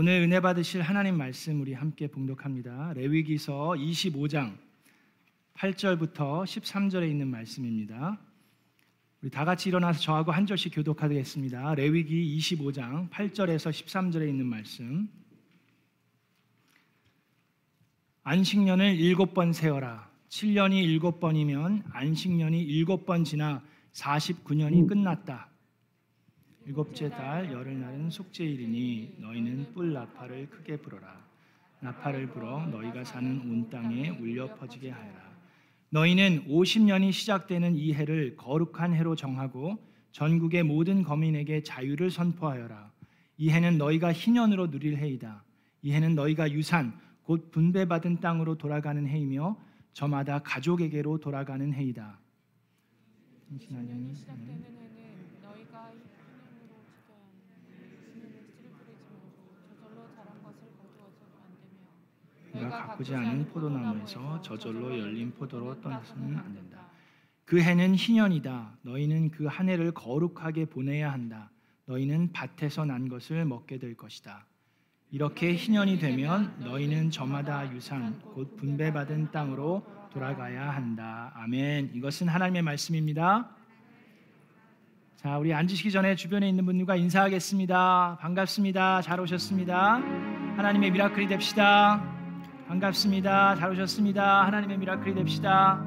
오늘 은혜 받으실 하나님 말씀 우리 함께 봉독합니다. 레위기서 25장 8절부터 13절에 있는 말씀입니다. 우리 다 같이 일어나서 저하고 한 절씩 교독하겠습니다. 레위기 25장 8절에서 13절에 있는 말씀. 안식년을 일곱 번 세어라. 7년이 일곱 번이면 안식년이 일곱 번 지나 49년이 끝났다. 일곱째 달 열흘날은 속죄일이니 너희는 뿔 나팔을 크게 불어라. 나팔을 불어 너희가 사는 온 땅에 울려 퍼지게 하여라. 너희는 50년이 시작되는 이 해를 거룩한 해로 정하고 전국의 모든 거민에게 자유를 선포하여라. 이 해는 너희가 희년으로 누릴 해이다. 이 해는 너희가 유산 곧 분배받은 땅으로 돌아가는 해이며 저마다 가족에게로 돌아가는 해이다. 신년이 시작되는 해는 너희가 희년으로 지켜야 하는 신년을 씨를 뿌리지 말고 저절로 자란 것을 거두어서도 안 내가 가꾸지 않은 포도나무에서 저절로 열린 포도로 떠나서는 안 된다. 그 해는 희년이다. 너희는 그 한 해를 거룩하게 보내야 한다. 너희는 밭에서 난 것을 먹게 될 것이다. 이렇게 희년이 되면 너희는 저마다 유산 곧 분배받은 땅으로 돌아가야 한다. 아멘. 이것은 하나님의 말씀입니다. 자, 우리 앉으시기 전에 주변에 있는 분들과 인사하겠습니다. 반갑습니다. 잘 오셨습니다. 하나님의 miracle이 됩시다. 반갑습니다. 잘 오셨습니다. 하나님의 miracle이 됩시다.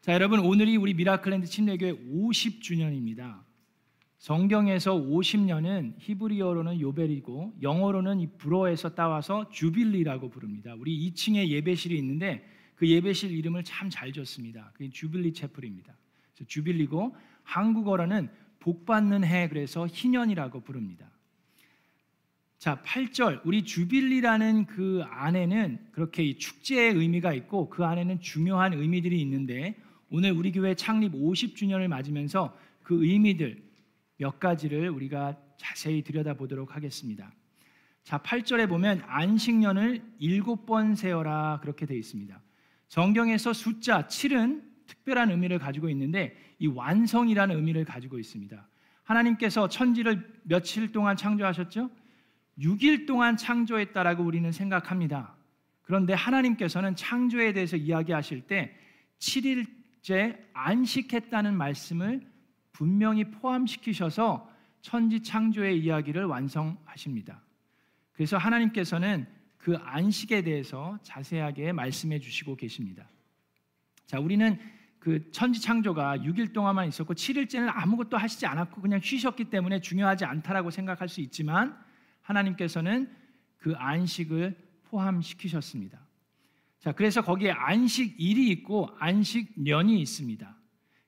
자, 여러분 오늘이 우리 Miracle Land 침례교회 50주년입니다. 성경에서 50년은 히브리어로는 요벨이고 영어로는 이 불어에서 따와서 주빌리라고 부릅니다. 우리 2층에 예배실이 있는데 그 예배실 이름을 참 잘 줬습니다. 그게 주빌리 채플입니다. 주빌리고 한국어로는 복 받는 해 그래서 희년이라고 부릅니다. 자, 8절 우리 주빌리라는 그 안에는 그렇게 이 축제의 의미가 있고 그 안에는 중요한 의미들이 있는데 오늘 우리 교회 창립 50주년을 맞으면서 그 의미들 몇 가지를 우리가 자세히 들여다보도록 하겠습니다. 자, 8절에 보면 안식년을 일곱 번 세어라 그렇게 되어 있습니다. 성경에서 숫자 7은 특별한 의미를 가지고 있는데 이 완성이라는 의미를 가지고 있습니다. 하나님께서 천지를 며칠 동안 창조하셨죠? 6일 동안 창조했다라고 우리는 생각합니다. 그런데 하나님께서는 창조에 대해서 이야기하실 때 7일째 안식했다는 말씀을 분명히 포함시키셔서 천지 창조의 이야기를 완성하십니다. 그래서 하나님께서는 그 안식에 대해서 자세하게 말씀해 주시고 계십니다. 자, 우리는 그 천지 창조가 6일 동안만 있었고 7일째는 아무것도 하시지 않았고 그냥 쉬셨기 때문에 중요하지 않다라고 생각할 수 있지만 하나님께서는 그 안식을 포함시키셨습니다. 자, 그래서 거기에 안식일이 있고 안식년이 있습니다.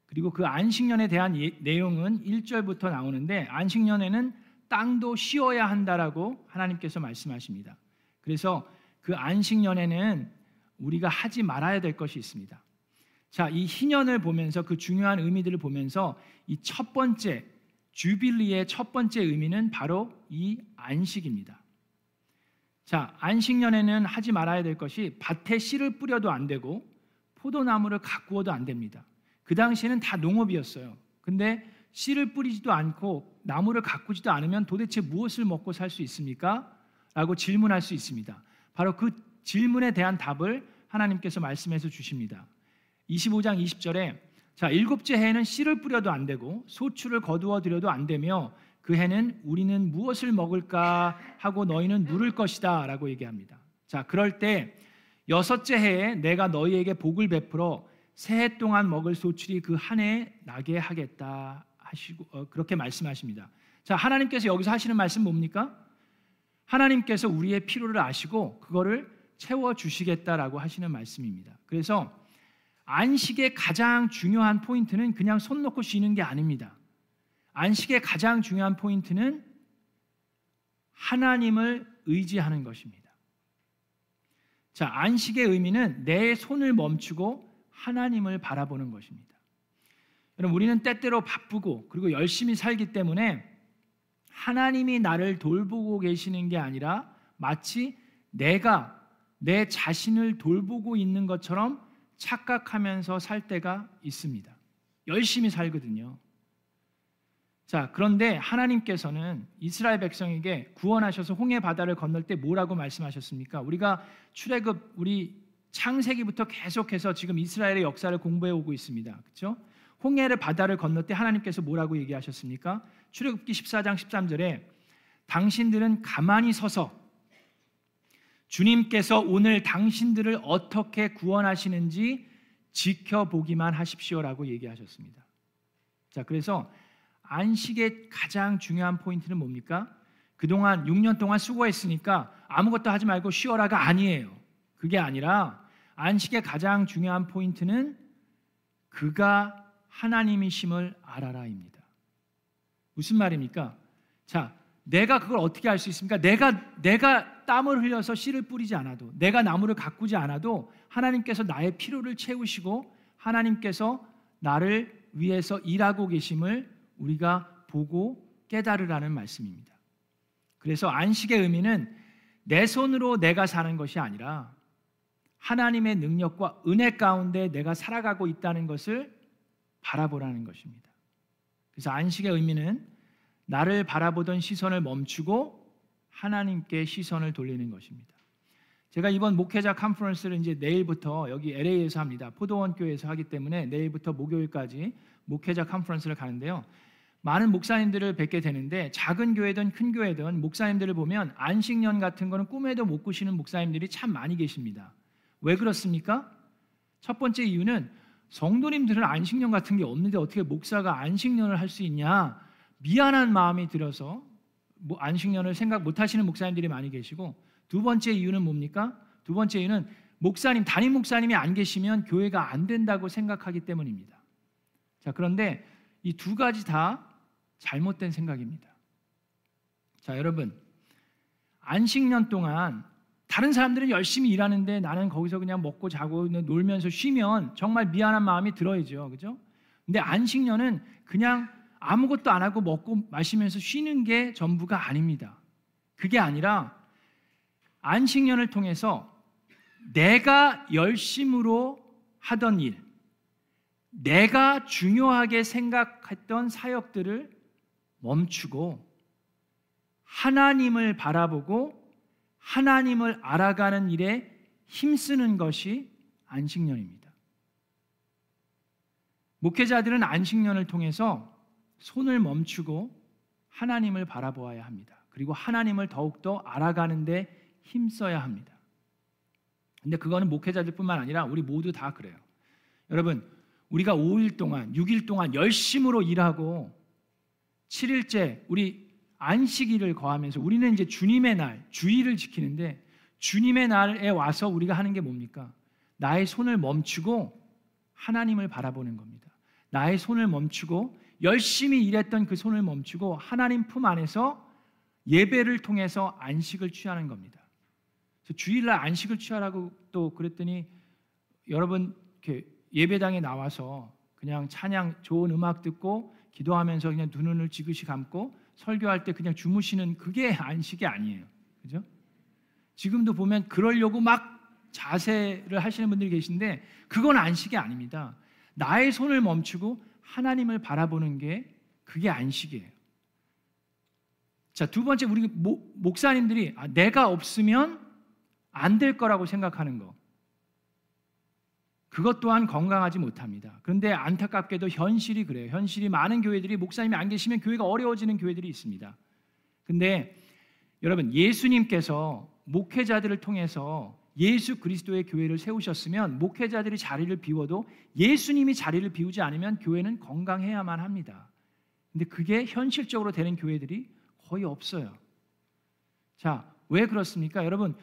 그리고 그 안식년에 대한 예, 내용은 1절부터 나오는데 안식년에는 땅도 쉬어야 한다라고 하나님께서 말씀하십니다. 그래서 그 안식년에는 우리가 하지 말아야 될 것이 있습니다. 자, 이 희년을 보면서 그 중요한 의미들을 보면서 이 첫 번째 주빌리의 첫 번째 의미는 바로 이 안식입니다. 자, 안식년에는 하지 말아야 될 것이 밭에 씨를 뿌려도 안 되고 포도나무를 가꾸어도 안 됩니다. 그 당시에는 다 농업이었어요. 근데 씨를 뿌리지도 않고 나무를 가꾸지도 않으면 도대체 무엇을 먹고 살 수 있습니까? 라고 질문할 수 있습니다. 바로 그 질문에 대한 답을 하나님께서 말씀해서 주십니다. 25장 20절에 자, 일곱째 해에는 씨를 뿌려도 안 되고 소출을 거두어 들여도 안 되며 그 해는 우리는 무엇을 먹을까 하고 너희는 물을 것이다라고 얘기합니다. 자, 그럴 때 여섯째 해에 내가 너희에게 복을 베풀어 새해 동안 먹을 소출이 그 한 해에 나게 하겠다 하시고 어, 그렇게 말씀하십니다. 자, 하나님께서 여기서 하시는 말씀 뭡니까? 하나님께서 우리의 필요를 아시고 그거를 채워 주시겠다라고 하시는 말씀입니다. 그래서 안식의 가장 중요한 포인트는 그냥 손 놓고 쉬는 게 아닙니다. 안식의 가장 중요한 포인트는 하나님을 의지하는 것입니다. 자, 안식의 의미는 내 손을 멈추고 하나님을 바라보는 것입니다. 여러분, 우리는 때때로 바쁘고 그리고 열심히 살기 때문에 하나님이 나를 돌보고 계시는 게 아니라 마치 내가 내 자신을 돌보고 있는 것처럼 착각하면서 살 때가 있습니다. 열심히 살거든요. 자, 그런데 하나님께서는 이스라엘 백성에게 구원하셔서 홍해 바다를 건널 때 뭐라고 말씀하셨습니까? 우리가 출애굽 우리 창세기부터 계속해서 지금 이스라엘의 역사를 공부해 오고 있습니다. 그렇죠? 홍해를 바다를 건널 때 하나님께서 뭐라고 얘기하셨습니까? 출애굽기 14장 13절에 당신들은 가만히 서서 주님께서 오늘 당신들을 어떻게 구원하시는지 지켜보기만 하십시오라고 얘기하셨습니다. 자, 그래서 안식의 가장 중요한 포인트는 뭡니까? 그동안 6년 동안 수고했으니까 아무것도 하지 말고 쉬어라가 아니에요. 그게 아니라 안식의 가장 중요한 포인트는 그가 하나님이심을 알아라입니다. 무슨 말입니까? 자, 내가 그걸 어떻게 할수 있습니까? 내가 내가 땀을 흘려서 씨를 뿌리지 않아도 내가 나무를 가꾸지 않아도 하나님께서 나의 필요를 채우시고 하나님께서 나를 위해서 일하고 계심을 우리가 보고 깨달으라는 말씀입니다. 그래서 안식의 의미는 내 손으로 내가 사는 것이 아니라 하나님의 능력과 은혜 가운데 내가 살아가고 있다는 것을 바라보라는 것입니다. 그래서 안식의 의미는 나를 바라보던 시선을 멈추고 하나님께 시선을 돌리는 것입니다. 제가 이번 목회자 컨퍼런스를 이제 내일부터 여기 LA에서 합니다. 포도원 교회에서 하기 때문에 내일부터 목요일까지 목회자 컨퍼런스를 가는데요. 많은 목사님들을 뵙게 되는데 작은 교회든 큰 교회든 목사님들을 보면 안식년 같은 거는 꿈에도 못 꾸시는 목사님들이 참 많이 계십니다. 왜 그렇습니까? 첫 번째 이유는 성도님들은 안식년 같은 게 없는데 어떻게 목사가 안식년을 할 수 있냐? 미안한 마음이 들어서 뭐 안식년을 생각 못 하시는 목사님들이 많이 계시고 두 번째 이유는 뭡니까? 두 번째 이유는 목사님 담임 목사님이 안 계시면 교회가 안 된다고 생각하기 때문입니다. 자, 그런데 이 두 가지 다 잘못된 생각입니다. 자, 여러분. 안식년 동안 다른 사람들은 열심히 일하는데 나는 거기서 그냥 먹고 자고 놀면서 쉬면 정말 미안한 마음이 들어야죠. 그죠? 근데 안식년은 그냥 아무것도 안 하고 먹고 마시면서 쉬는 게 전부가 아닙니다. 그게 아니라 안식년을 통해서 내가 열심으로 하던 일, 내가 중요하게 생각했던 사역들을 멈추고 하나님을 바라보고 하나님을 알아가는 일에 힘쓰는 것이 안식년입니다. 목회자들은 안식년을 통해서 손을 멈추고 하나님을 바라보아야 합니다. 그리고 하나님을 더욱더 알아가는데 힘써야 합니다. 근데 그거는 목회자들뿐만 아니라 우리 모두 다 그래요. 여러분, 우리가 5일 동안, 6일 동안 열심으로 일하고 7일째 우리 안식일을 거하면서 우리는 이제 주님의 날, 주일을 지키는데 주님의 날에 와서 우리가 하는 게 뭡니까? 나의 손을 멈추고 하나님을 바라보는 겁니다. 나의 손을 멈추고 열심히 일했던 그 손을 멈추고 하나님 품 안에서 예배를 통해서 안식을 취하는 겁니다. 주일날 안식을 취하라고 또 그랬더니 여러분 예배당에 나와서 그냥 찬양 좋은 음악 듣고 기도하면서 그냥 두 눈을 지그시 감고 설교할 때 그냥 주무시는 그게 안식이 아니에요. 그죠? 지금도 보면 그러려고 막 자세를 하시는 분들이 계신데 그건 안식이 아닙니다. 나의 손을 멈추고 하나님을 바라보는 게 그게 안식이에요. 자, 두 번째 우리 목, 사님들이 아, 내가 없으면 안 될 거라고 생각하는 거. 그것 또한 건강하지 못합니다. 그런데 안타깝게도 현실이 그래요. 현실이 많은 교회들이 목사님이 안 계시면 교회가 어려워지는 교회들이 있습니다. 근데 여러분 예수님께서 목회자들을 통해서 예수 그리스도의 교회를 세우셨으면 목회자들이 자리를 비워도 예수님이 자리를 비우지 않으면 교회는 건강해야만 합니다. 근데 그게 현실적으로 되는 교회들이 거의 없어요. 자, 왜 그렇습니까? 여러분,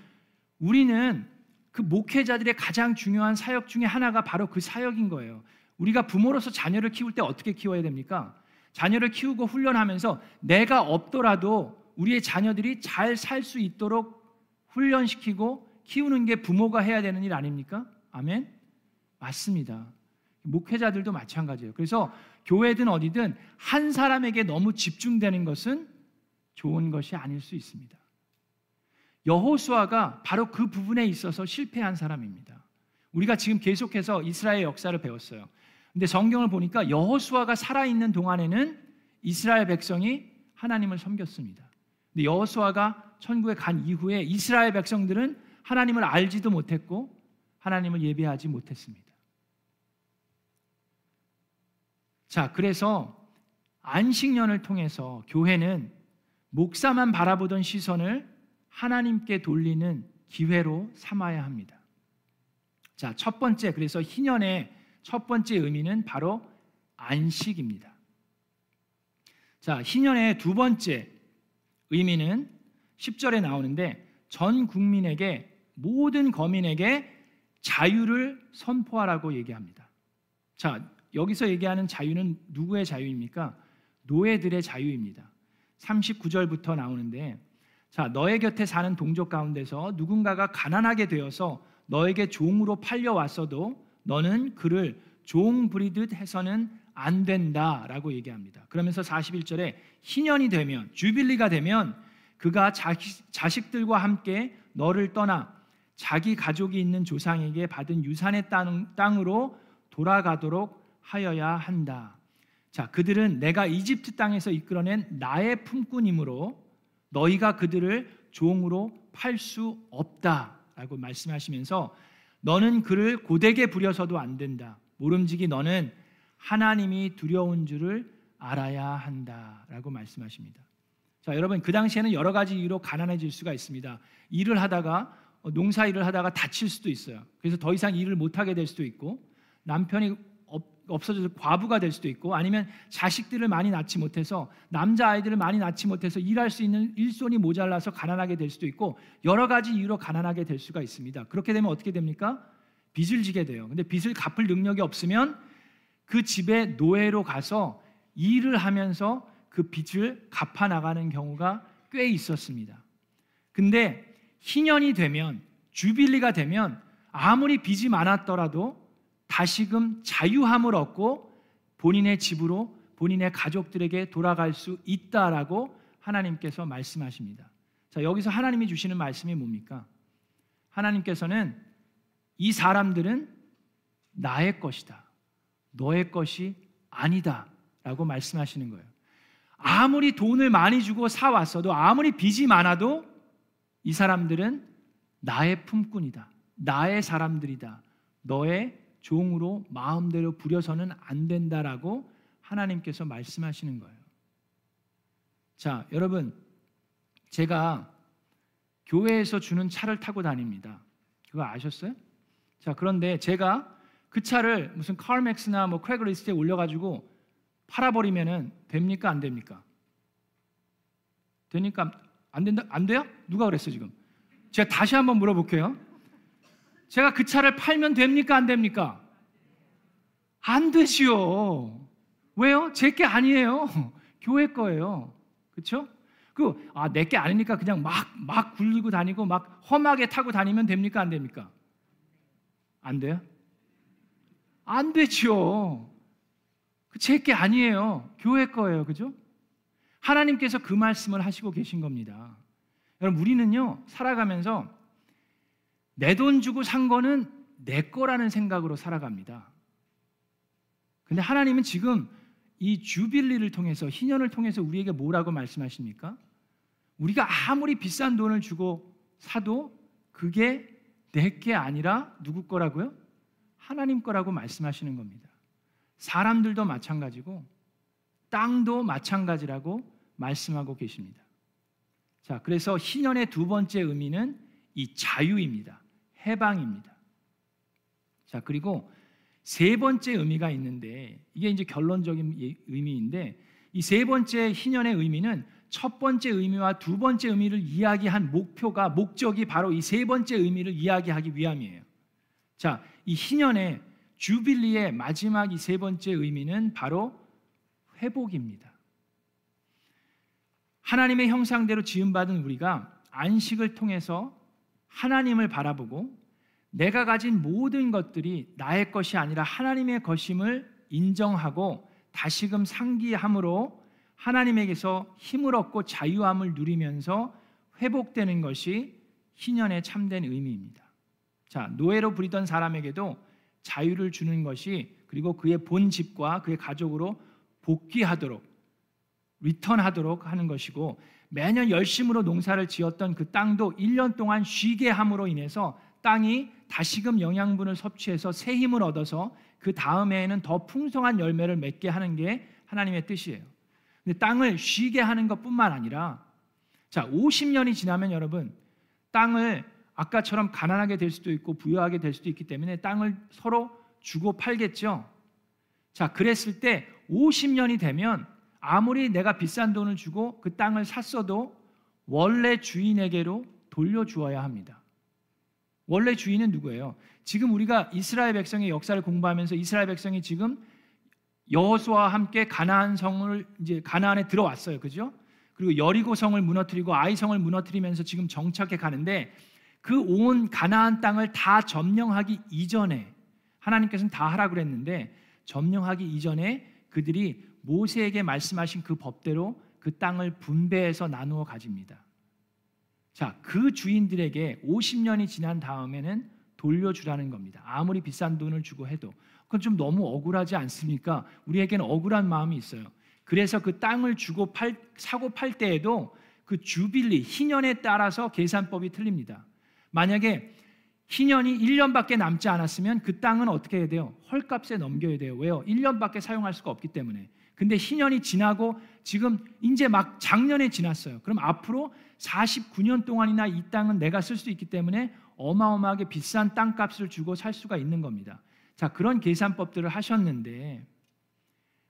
우리는 그 목회자들의 가장 중요한 사역 중에 하나가 바로 그 사역인 거예요. 우리가 부모로서 자녀를 키울 때 어떻게 키워야 됩니까? 자녀를 키우고 훈련하면서 내가 없더라도 우리의 자녀들이 잘 살 수 있도록 훈련시키고 키우는 게 부모가 해야 되는 일 아닙니까? 아멘? 맞습니다. 목회자들도 마찬가지예요. 그래서 교회든 어디든 한 사람에게 너무 집중되는 것은 좋은 것이 아닐 수 있습니다. 여호수아가 바로 그 부분에 있어서 실패한 사람입니다. 우리가 지금 계속해서 이스라엘 역사를 배웠어요. 근데 성경을 보니까 여호수아가 살아 있는 동안에는 이스라엘 백성이 하나님을 섬겼습니다. 근데 여호수아가 천국에 간 이후에 이스라엘 백성들은 하나님을 알지도 못했고 하나님을 예배하지 못했습니다. 자, 그래서 안식년을 통해서 교회는 목사만 바라보던 시선을 하나님께 돌리는 기회로 삼아야 합니다. 자, 첫 번째, 그래서 희년의 첫 번째 의미는 바로 안식입니다. 자, 희년의 두 번째 의미는 10절에 나오는데 전 국민에게 모든 거민에게 자유를 선포하라고 얘기합니다. 자, 여기서 얘기하는 자유는 누구의 자유입니까? 노예들의 자유입니다. 39절부터 나오는데 자, 너의 곁에 사는 동족 가운데서 누군가가 가난하게 되어서 너에게 종으로 팔려왔어도 너는 그를 종 부리듯 해서는 안 된다라고 얘기합니다. 그러면서 41절에 희년이 되면 주빌리가 되면 그가 자식, 들과 함께 너를 떠나 자기 가족이 있는 조상에게 받은 유산의 땅, 땅으로 돌아가도록 하여야 한다. 자, 그들은 내가 이집트 땅에서 이끌어낸 나의 품꾼이므로 너희가 그들을 종으로 팔 수 없다라고 말씀하시면서 너는 그를 고되게 부려서도 안 된다. 모름지기 너는 하나님이 두려운 줄을 알아야 한다라고 말씀하십니다. 자, 여러분 그 당시에는 여러 가지 이유로 가난해질 수가 있습니다. 일을 하다가 어, 농사 일을 하다가 다칠 수도 있어요. 그래서 더 이상 일을 못 하게 될 수도 있고 남편이 없어져서 과부가 될 수도 있고 아니면 자식들을 많이 낳지 못해서 남자 아이들을 많이 낳지 못해서 일할 수 있는 일손이 모자라서 가난하게 될 수도 있고 여러 가지 이유로 가난하게 될 수가 있습니다. 그렇게 되면 어떻게 됩니까? 빚을 지게 돼요. 근데 빚을 갚을 능력이 없으면 그 집에 노예로 가서 일을 하면서 그 빚을 갚아 나가는 경우가 꽤 있었습니다. 근데 희년이 되면 주빌리가 되면 아무리 빚이 많았더라도 다시금 자유함을 얻고 본인의 집으로 본인의 가족들에게 돌아갈 수 있다라고 하나님께서 말씀하십니다. 자, 여기서 하나님이 주시는 말씀이 뭡니까? 하나님께서는 이 사람들은 나의 것이다. 너의 것이 아니다. 라고 말씀하시는 거예요. 아무리 돈을 많이 주고 사왔어도 아무리 빚이 많아도 이 사람들은 나의 품꾼이다. 나의 사람들이다. 너의 종으로 마음대로 부려서는 안 된다라고 하나님께서 말씀하시는 거예요. 자, 여러분, 제가 교회에서 주는 차를 타고 다닙니다. 그거 아셨어요? 자, 그런데 제가 그 차를 무슨 CarMax나 뭐 Craigslist에 올려가지고 팔아버리면은 됩니까 안 됩니까? 되니까 안 된다 안 돼요? 누가 그랬어 지금? 제가 다시 한번 물어볼게요. 제가 그 차를 팔면 됩니까 안 됩니까? 안 되지요. 왜요? 제 게 아니에요. 교회 거예요. 그렇죠? 그 아, 내 게 아니니까 그냥 막 막 굴리고 다니고 막 험하게 타고 다니면 됩니까 안 됩니까? 안 돼요? 안 되죠. 그 제게 아니에요. 교회 거예요. 그죠? 하나님께서 그 말씀을 하시고 계신 겁니다. 여러분, 우리는요, 살아가면서 내 돈 주고 산 거는 내 거라는 생각으로 살아갑니다. 근데 하나님은 지금 이 주빌리를 통해서, 희년을 통해서 우리에게 뭐라고 말씀하십니까? 우리가 아무리 비싼 돈을 주고 사도 그게 내 게 아니라 누구 거라고요? 하나님 거라고 말씀하시는 겁니다. 사람들도 마찬가지고 땅도 마찬가지라고 말씀하고 계십니다. 자, 그래서 희년의 두 번째 의미는 이 자유입니다. 해방입니다. 자, 그리고 세 번째 의미가 있는데 이게 이제 결론적인 예, 의미인데 이 세 번째 희년의 의미는 첫 번째 의미와 두 번째 의미를 이야기한 목표가 목적이 바로 이 세 번째 의미를 이야기하기 위함이에요. 자, 이 희년의 주빌리의 마지막 이 세 번째 의미는 바로 회복입니다. 하나님의 형상대로 지음받은 우리가 안식을 통해서 하나님을 바라보고 내가 가진 모든 것들이 나의 것이 아니라 하나님의 것임을 인정하고 다시금 상기함으로 하나님에게서 힘을 얻고 자유함을 누리면서 회복되는 것이 희년의 참된 의미입니다. 자, 노예로 부리던 사람에게도 자유를 주는 것이 그리고 그의 본 집과 그의 가족으로 복귀하도록 리턴하도록 하는 것이고 매년 열심으로 농사를 지었던 그 땅도 1년 동안 쉬게 함으로 인해서 땅이 다시금 영양분을 섭취해서 새 힘을 얻어서 그 다음 해에는 더 풍성한 열매를 맺게 하는 게 하나님의 뜻이에요. 근데 땅을 쉬게 하는 것뿐만 아니라 자, 50년이 지나면 여러분 땅을 아까처럼 가난하게 될 수도 있고 부유하게 될 수도 있기 때문에 땅을 서로 주고 팔겠죠. 자, 그랬을 때 50년이 되면 아무리 내가 비싼 돈을 주고 그 땅을 샀어도 원래 주인에게로 돌려주어야 합니다. 원래 주인은 누구예요? 지금 우리가 이스라엘 백성의 역사를 공부하면서 이스라엘 백성이 지금 여호수아와 함께 가나안 성을 이제 가나안에 들어왔어요. 그죠? 그리고 여리고 성을 무너뜨리고 아이 성을 무너뜨리면서 지금 정착해 가는데 그 온 가나안 땅을 다 점령하기 이전에 하나님께서는 다 하라 그랬는데 점령하기 이전에 그들이 모세에게 말씀하신 그 법대로 그 땅을 분배해서 나누어 가집니다. 자, 그 주인들에게 50년이 지난 다음에는 돌려주라는 겁니다. 아무리 비싼 돈을 주고 해도 그건 좀 너무 억울하지 않습니까? 우리에게는 억울한 마음이 있어요. 그래서 그 땅을 주고 팔 사고 팔 때에도 그 주빌리 희년에 따라서 계산법이 틀립니다. 만약에 희년이 1년밖에 남지 않았으면 그 땅은 어떻게 해야 돼요? 헐값에 넘겨야 돼요. 왜요? 1년밖에 사용할 수가 없기 때문에. 근데 희년이 지나고 지금 이제 막 작년에 지났어요. 그럼 앞으로 49년 동안이나 이 땅은 내가 쓸 수 있기 때문에 어마어마하게 비싼 땅값을 주고 살 수가 있는 겁니다. 자, 그런 계산법들을 하셨는데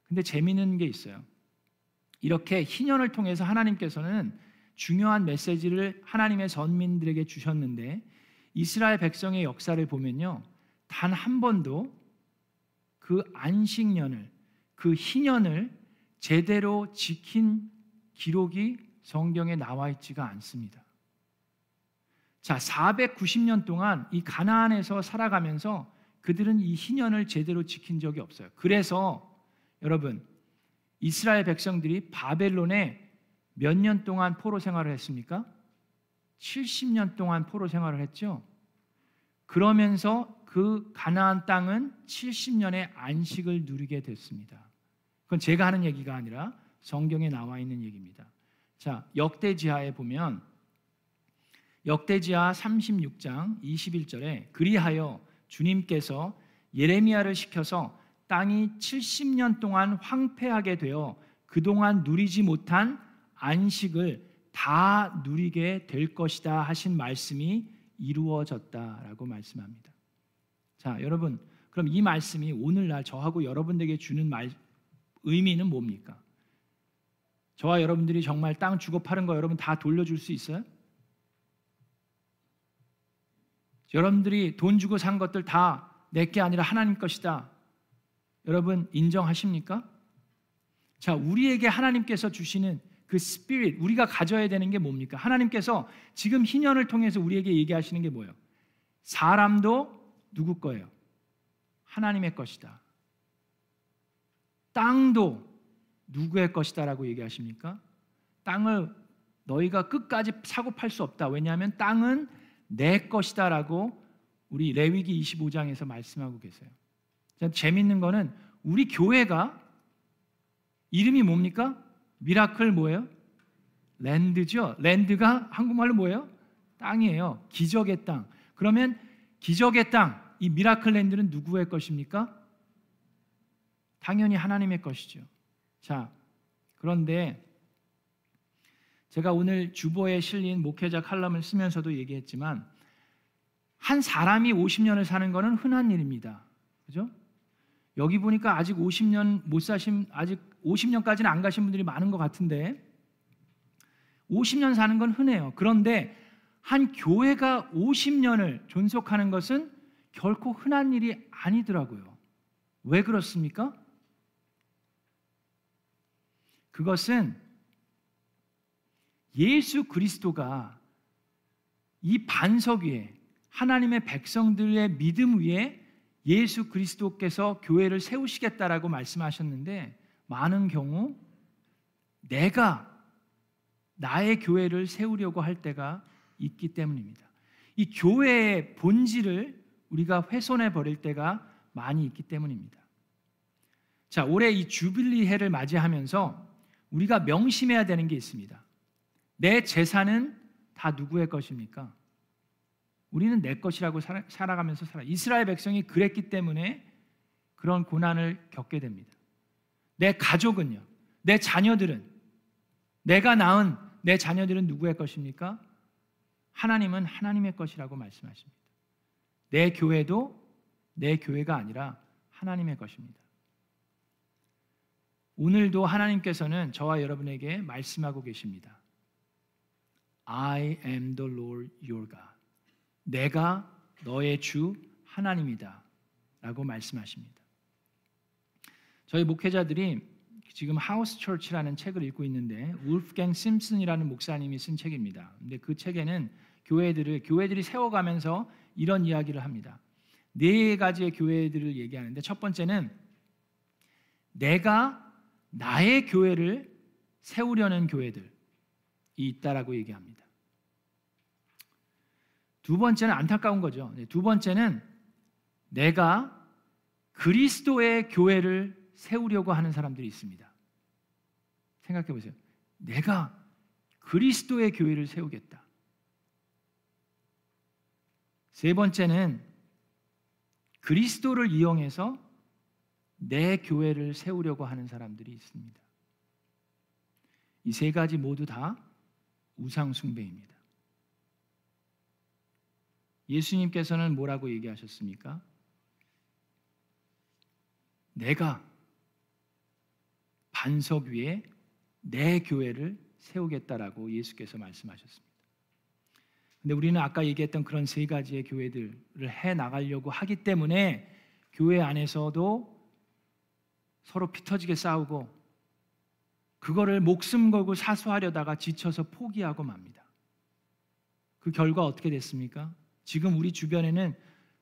근데 재미있는 게 있어요. 이렇게 희년을 통해서 하나님께서는 중요한 메시지를 하나님의 선민들에게 주셨는데 이스라엘 백성의 역사를 보면요. 단 한 번도 그 안식년을 그 희년을 제대로 지킨 기록이 성경에 나와 있지가 않습니다. 자, 490년 동안 이 가나안에서 살아가면서 그들은 이 희년을 제대로 지킨 적이 없어요. 그래서 여러분 이스라엘 백성들이 바벨론에 몇 년 동안 포로 생활을 했습니까? 70년 동안 포로 생활을 했죠. 그러면서 그 가나안 땅은 70년의 안식을 누리게 됐습니다. 그건 제가 하는 얘기가 아니라 성경에 나와 있는 얘기입니다. 자, 역대지하에 보면 역대지하 36장 21절에 그리하여 주님께서 예레미야를 시켜서 땅이 70년 동안 황폐하게 되어 그동안 누리지 못한 안식을 다 누리게 될 것이다 하신 말씀이 이루어졌다라고 말씀합니다. 자, 여러분, 그럼 이 말씀이 오늘날 저하고 여러분에게 주는 말, 의미는 뭡니까? 저와 여러분들이 정말 땅 주고 파는 거 여러분 다 돌려줄 수 있어요? 여러분들이 돈 주고 산 것들 다 내 게 아니라 하나님 것이다. 여러분 인정하십니까? 자, 우리에게 하나님께서 주시는 그 스피릿 우리가 가져야 되는 게 뭡니까? 하나님께서 지금 희년을 통해서 우리에게 얘기하시는 게 뭐예요? 사람도 누구 거예요? 하나님의 것이다. 땅도 누구의 것이다라고 얘기하십니까? 땅을 너희가 끝까지 사고 팔 수 없다. 왜냐하면 땅은 내 것이다라고 우리 레위기 25장에서 말씀하고 계세요. 재밌는 거는 우리 교회가 이름이 뭡니까? Miracle 뭐예요? Land죠. Land가 한국말로 뭐예요? 땅이에요. 기적의 땅. 그러면 기적의 땅, 이 Miracle Land는 누구의 것입니까? 당연히 하나님의 것이죠. 자, 그런데 제가 오늘 주보에 실린 목회자 칼럼을 쓰면서도 얘기했지만 한 사람이 50년을 사는 것은 흔한 일입니다. 그죠? 여기 보니까 아직 50년 못 사신 아직 50년까지는 안 가신 분들이 많은 것 같은데 50년 사는 건 흔해요. 그런데 한 교회가 50년을 존속하는 것은 결코 흔한 일이 아니더라고요. 왜 그렇습니까? 그것은 예수 그리스도가 이 반석 위에 하나님의 백성들의 믿음 위에 예수 그리스도께서 교회를 세우시겠다라고 말씀하셨는데 많은 경우 내가 나의 교회를 세우려고 할 때가 있기 때문입니다. 이 교회의 본질을 우리가 훼손해 버릴 때가 많이 있기 때문입니다. 자, 올해 이 주빌리 해를 맞이하면서 우리가 명심해야 되는 게 있습니다. 내 재산은 다 누구의 것입니까? 우리는 내 것이라고 살아, 살아가면서 살아. 이스라엘 백성이 그랬기 때문에 그런 고난을 겪게 됩니다. 내 가족은요. 내 자녀들은 내가 낳은 내 자녀들은 누구의 것입니까? 하나님은 하나님의 것이라고 말씀하십니다. 내 교회도 내 교회가 아니라 하나님의 것입니다. 오늘도 하나님께서는 저와 여러분에게 말씀하고 계십니다. I am the Lord your God. 내가 너의 주 하나님이다. 라고 말씀하십니다. 저희 목회자들이 지금 하우스 처치라는 책을 읽고 있는데 울프갱 심슨이라는 목사님이 쓴 책입니다. 근데 그 책에는 교회들을 교회들이 세워가면서 이런 이야기를 합니다. 네 가지의 교회들을 얘기하는데 첫 번째는 내가 나의 교회를 세우려는 교회들이 있다라고 얘기합니다. 두 번째는 안타까운 거죠. 네, 두 번째는 내가 그리스도의 교회를 세우려고 하는 사람들이 있습니다. 생각해 보세요. 내가 그리스도의 교회를 세우겠다. 세 번째는 그리스도를 이용해서 내 교회를 세우려고 하는 사람들이 있습니다. 이 세 가지 모두 다 우상숭배입니다. 예수님께서는 뭐라고 얘기하셨습니까? 내가 반석 위에 내 교회를 세우겠다라고 예수께서 말씀하셨습니다. 근데 우리는 아까 얘기했던 그런 세 가지의 교회들을 해 나가려고 하기 때문에 교회 안에서도 서로 피터지게 싸우고 그거를 목숨 걸고 사수하려다가 지쳐서 포기하고 맙니다. 그 결과 어떻게 됐습니까? 지금 우리 주변에는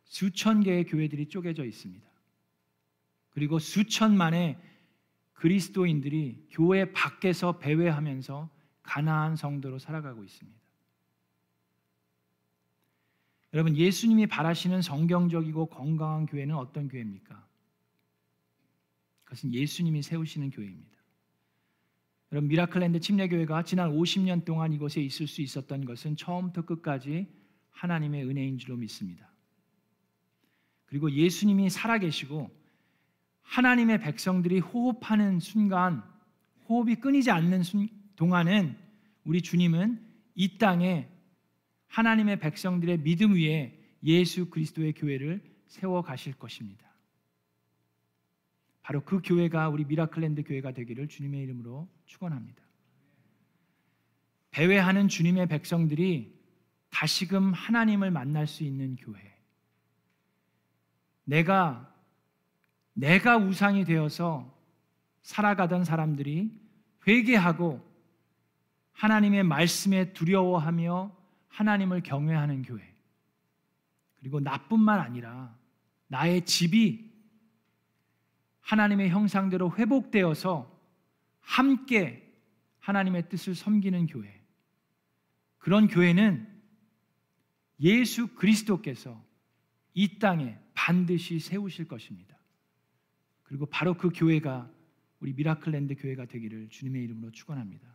수천 개의 교회들이 쪼개져 있습니다. 그리고 수천만의 그리스도인들이 교회 밖에서 배회하면서 가나안 성도로 살아가고 있습니다. 여러분 예수님이 바라시는 성경적이고 건강한 교회는 어떤 교회입니까? 그것은 예수님이 세우시는 교회입니다. 여러분 Miracle Land 침례교회가 지난 50년 동안 이곳에 있을 수 있었던 것은 처음부터 끝까지 하나님의 은혜인 줄로 믿습니다. 그리고 예수님이 살아계시고 하나님의 백성들이 호흡하는 순간, 호흡이 끊이지 않는 순, 동안은 우리 주님은 이 땅에 하나님의 백성들의 믿음 위에 예수 그리스도의 교회를 세워 가실 것입니다. 바로 그 교회가 우리 미라클랜드 교회가 되기를 주님의 이름으로 축원합니다. 배회하는 주님의 백성들이 다시금 하나님을 만날 수 있는 교회. 내가 내가 우상이 되어서 살아가던 사람들이 회개하고 하나님의 말씀에 두려워하며 하나님을 경외하는 교회. 그리고 나뿐만 아니라 나의 집이 하나님의 형상대로 회복되어서 함께 하나님의 뜻을 섬기는 교회. 그런 교회는 예수 그리스도께서 이 땅에 반드시 세우실 것입니다. 그리고 바로 그 교회가 우리 미라클랜드 교회가 되기를 주님의 이름으로 축원합니다.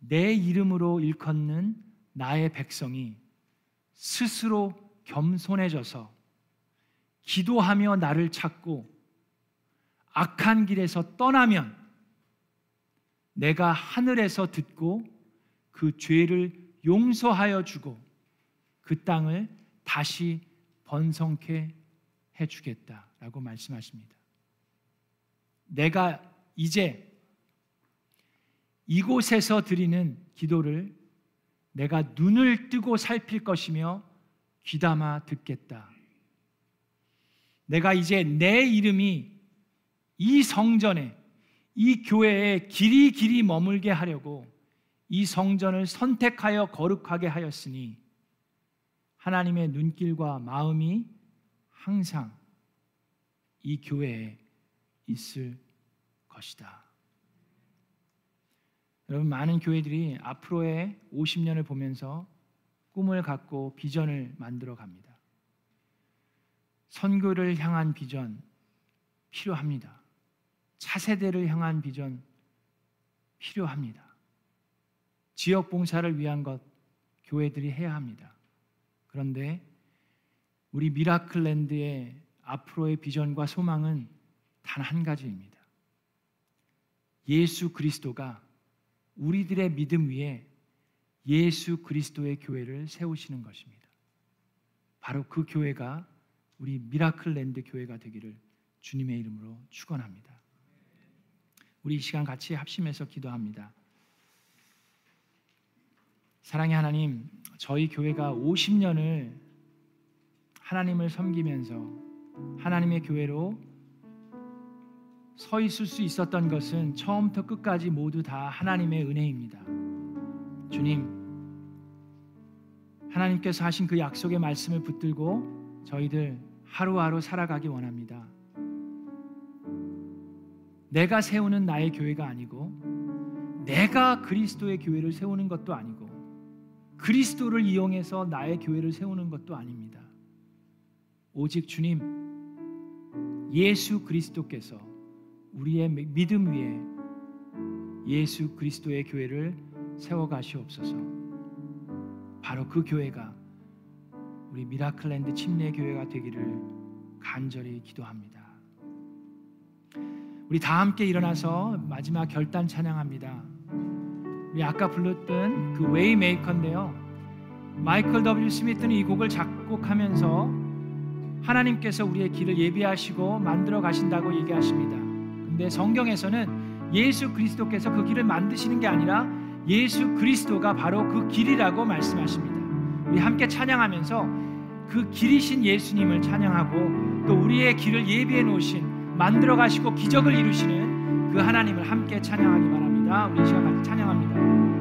내 이름으로 일컫는 나의 백성이 스스로 겸손해져서 기도하며 나를 찾고 악한 길에서 떠나면 내가 하늘에서 듣고 그 죄를 용서하여 주고 그 땅을 다시 번성케 해 주겠다라고 말씀하십니다. 내가 이제 이곳에서 드리는 기도를 내가 눈을 뜨고 살필 것이며 귀담아 듣겠다. 내가 이제 내 이름이 이 성전에 이 교회에 길이 길이 머물게 하려고 이 성전을 선택하여 거룩하게 하였으니 하나님의 눈길과 마음이 항상 이 교회에 있을 것이다. 여러분 많은 교회들이 앞으로의 50년을 보면서 꿈을 갖고 비전을 만들어 갑니다. 선교를 향한 비전 필요합니다. 차세대를 향한 비전 필요합니다. 지역 봉사를 위한 것 교회들이 해야 합니다. 그런데 우리 Miracle Land의 앞으로의 비전과 소망은 단 한 가지입니다. 예수 그리스도가 우리들의 믿음 위에 예수 그리스도의 교회를 세우시는 것입니다. 바로 그 교회가 우리 Miracle Land 교회가 되기를 주님의 이름으로 축원합니다. 우리 이 시간 같이 합심해서 기도합니다. 사랑의 하나님, 저희 교회가 50년을 하나님을 섬기면서 하나님의 교회로 서 있을 수 있었던 것은 처음부터 끝까지 모두 다 하나님의 은혜입니다. 주님, 하나님께서 하신 그 약속의 말씀을 붙들고 저희들 하루하루 살아가기 원합니다. 내가 세우는 나의 교회가 아니고 내가 그리스도의 교회를 세우는 것도 아니고 그리스도를 이용해서 나의 교회를 세우는 것도 아닙니다. 오직 주님 예수 그리스도께서 우리의 믿음 위에 예수 그리스도의 교회를 세워 가시옵소서. 바로 그 교회가 우리 미라클랜드 침례 교회가 되기를 간절히 기도합니다. 우리 다 함께 일어나서 마지막 결단 찬양합니다. 아까 불렀던 그 Way Maker인데요. 마이클 W 스미스는 이 곡을 작곡하면서 하나님께서 우리의 길을 예비하시고 만들어 가신다고 얘기하십니다. 근데 성경에서는 예수 그리스도께서 그 길을 만드시는 게 아니라 예수 그리스도가 바로 그 길이라고 말씀하십니다. 우리 함께 찬양하면서 그 길이신 예수님을 찬양하고 또 우리의 길을 예비해 놓으신 만들어 가시고 기적을 이루시는 그 하나님을 함께 찬양하기 바랍니다. 우리 시간 같이 찬양합니다.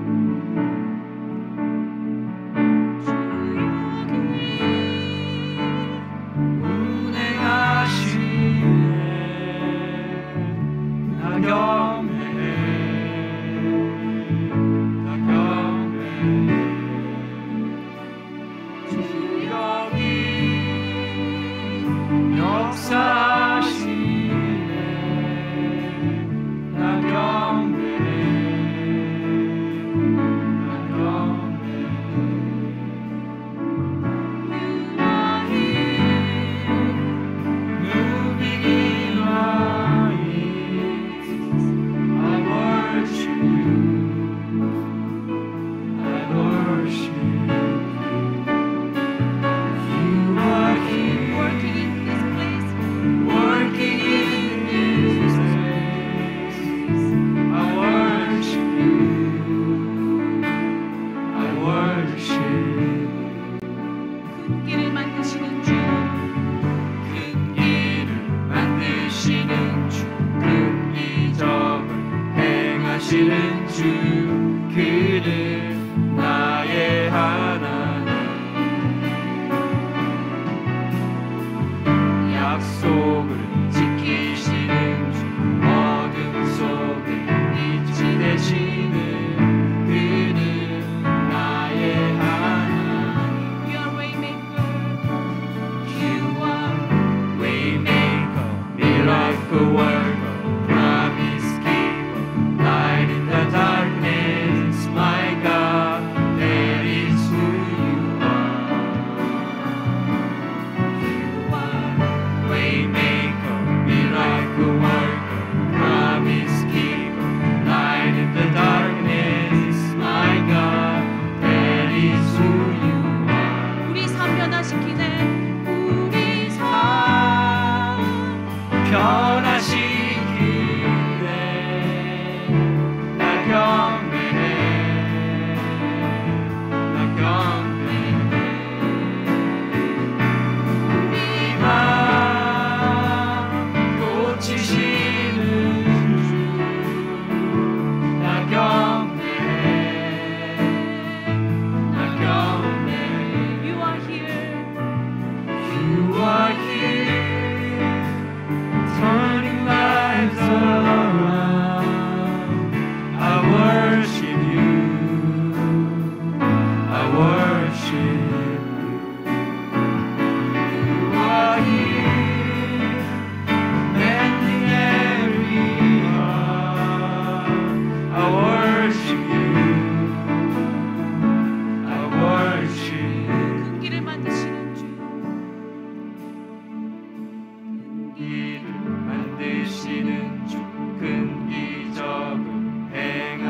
My God, that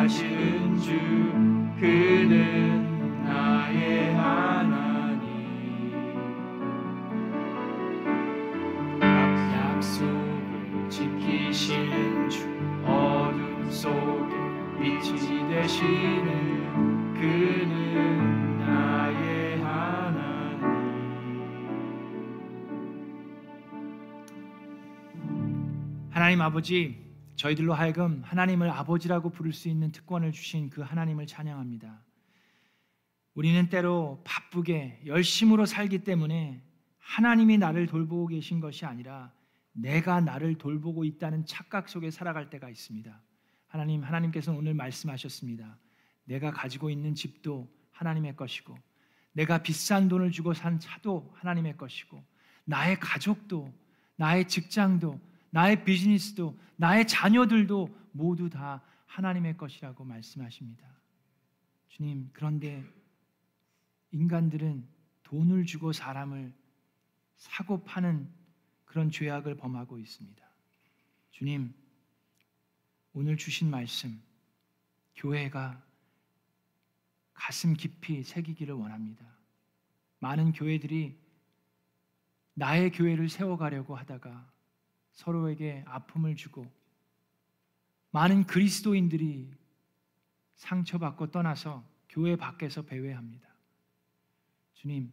하신 주 그는 나의 하나님. 약속을 지키시는 주 어둠 속에 빛이 되시는 그는 나의 하나님. 하나님 아버지 저희들로 하여금 하나님을 아버지라고 부를 수 있는 특권을 주신 그 하나님을 찬양합니다. 우리는 때로 바쁘게 열심으로 살기 때문에 하나님이 나를 돌보고 계신 것이 아니라 내가 나를 돌보고 있다는 착각 속에 살아갈 때가 있습니다. 하나님, 하나님께서 오늘 말씀하셨습니다. 내가 가지고 있는 집도 하나님의 것이고, 내가 비싼 돈을 주고 산 차도 하나님의 것이고, 나의 가족도, 나의 직장도, 나의 비즈니스도, 나의 자녀들도 모두 다 하나님의 것이라고 말씀하십니다. 주님, 그런데 인간들은 돈을 주고 사람을 사고 파는 그런 죄악을 범하고 있습니다. 주님, 오늘 주신 말씀, 교회가 가슴 깊이 새기기를 원합니다. 많은 교회들이 나의 교회를 세워가려고 하다가 서로에게 아픔을 주고 많은 그리스도인들이 상처받고 떠나서 교회 밖에서 배회합니다. 주님,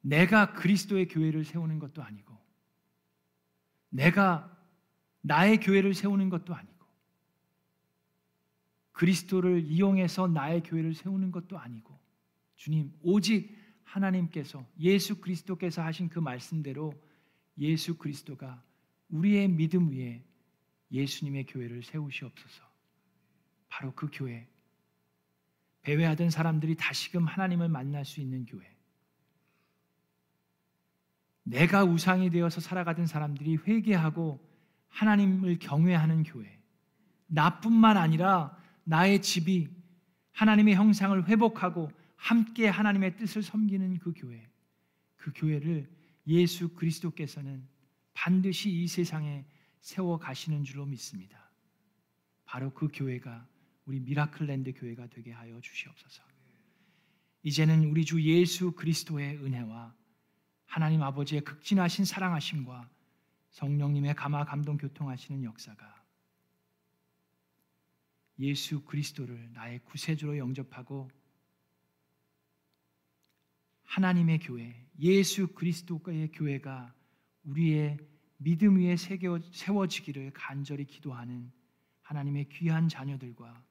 내가 그리스도의 교회를 세우는 것도 아니고, 내가 나의 교회를 세우는 것도 아니고, 그리스도를 이용해서 나의 교회를 세우는 것도 아니고, 주님, 오직 하나님께서 예수 그리스도께서 하신 그 말씀대로 예수 그리스도가 우리의 믿음 위에 예수님의 교회를 세우시옵소서. 바로 그 교회, 배회하던 사람들이 다시금 하나님을 만날 수 있는 교회. 내가 우상이 되어서 살아가던 사람들이 회개하고 하나님을 경외하는 교회. 나뿐만 아니라 나의 집이 하나님의 형상을 회복하고 함께 하나님의 뜻을 섬기는 그 교회. 그 교회를 예수 그리스도께서는 반드시 이 세상에 세워 가시는 줄로 믿습니다. 바로 그 교회가 우리 미라클랜드 교회가 되게 하여 주시옵소서. 이제는 우리 주 예수 그리스도의 은혜와 하나님 아버지의 극진하신 사랑하심과 성령님의 감화 감동 교통하시는 역사가 예수 그리스도를 나의 구세주로 영접하고 하나님의 교회, 예수 그리스도의 교회가 우리의 믿음 위에 세워지기를 간절히 기도하는 하나님의 귀한 자녀들과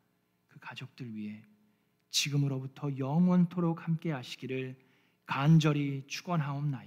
그 가족들 위해 지금으로부터 영원토록 함께 하시기를 간절히 축원하옵나이다.